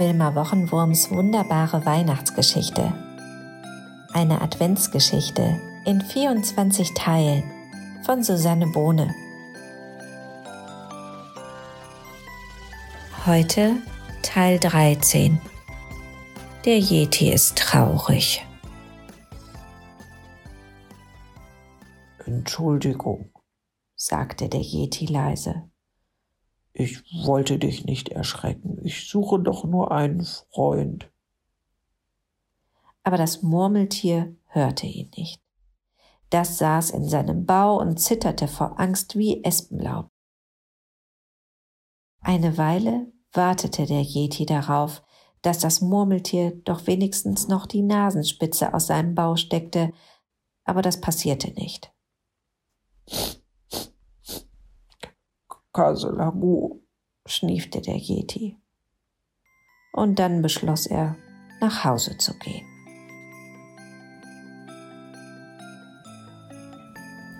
Wilma Wochenwurms wunderbare Weihnachtsgeschichte. Eine Adventsgeschichte in 24 Teilen von Susanne Bohne. Heute Teil 13. Der Yeti ist traurig. Entschuldigung, sagte der Yeti leise. Ich wollte dich nicht erschrecken. Ich suche doch nur einen Freund. Aber das Murmeltier hörte ihn nicht. Das saß in seinem Bau und zitterte vor Angst wie Espenlaub. Eine Weile wartete der Yeti darauf, dass das Murmeltier doch wenigstens noch die Nasenspitze aus seinem Bau steckte, aber das passierte nicht. Kaselagu, schniefte der Yeti. Und dann beschloss er, nach Hause zu gehen.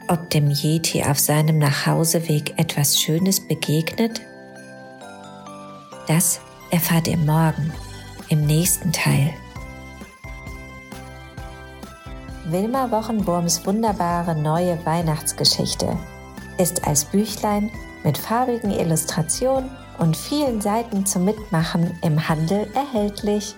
Ob dem Yeti auf seinem Nachhauseweg etwas Schönes begegnet? Das erfahrt ihr morgen im nächsten Teil. Wilma Wochenburms wunderbare neue Weihnachtsgeschichte ist als Büchlein mit farbigen Illustrationen und vielen Seiten zum Mitmachen im Handel erhältlich.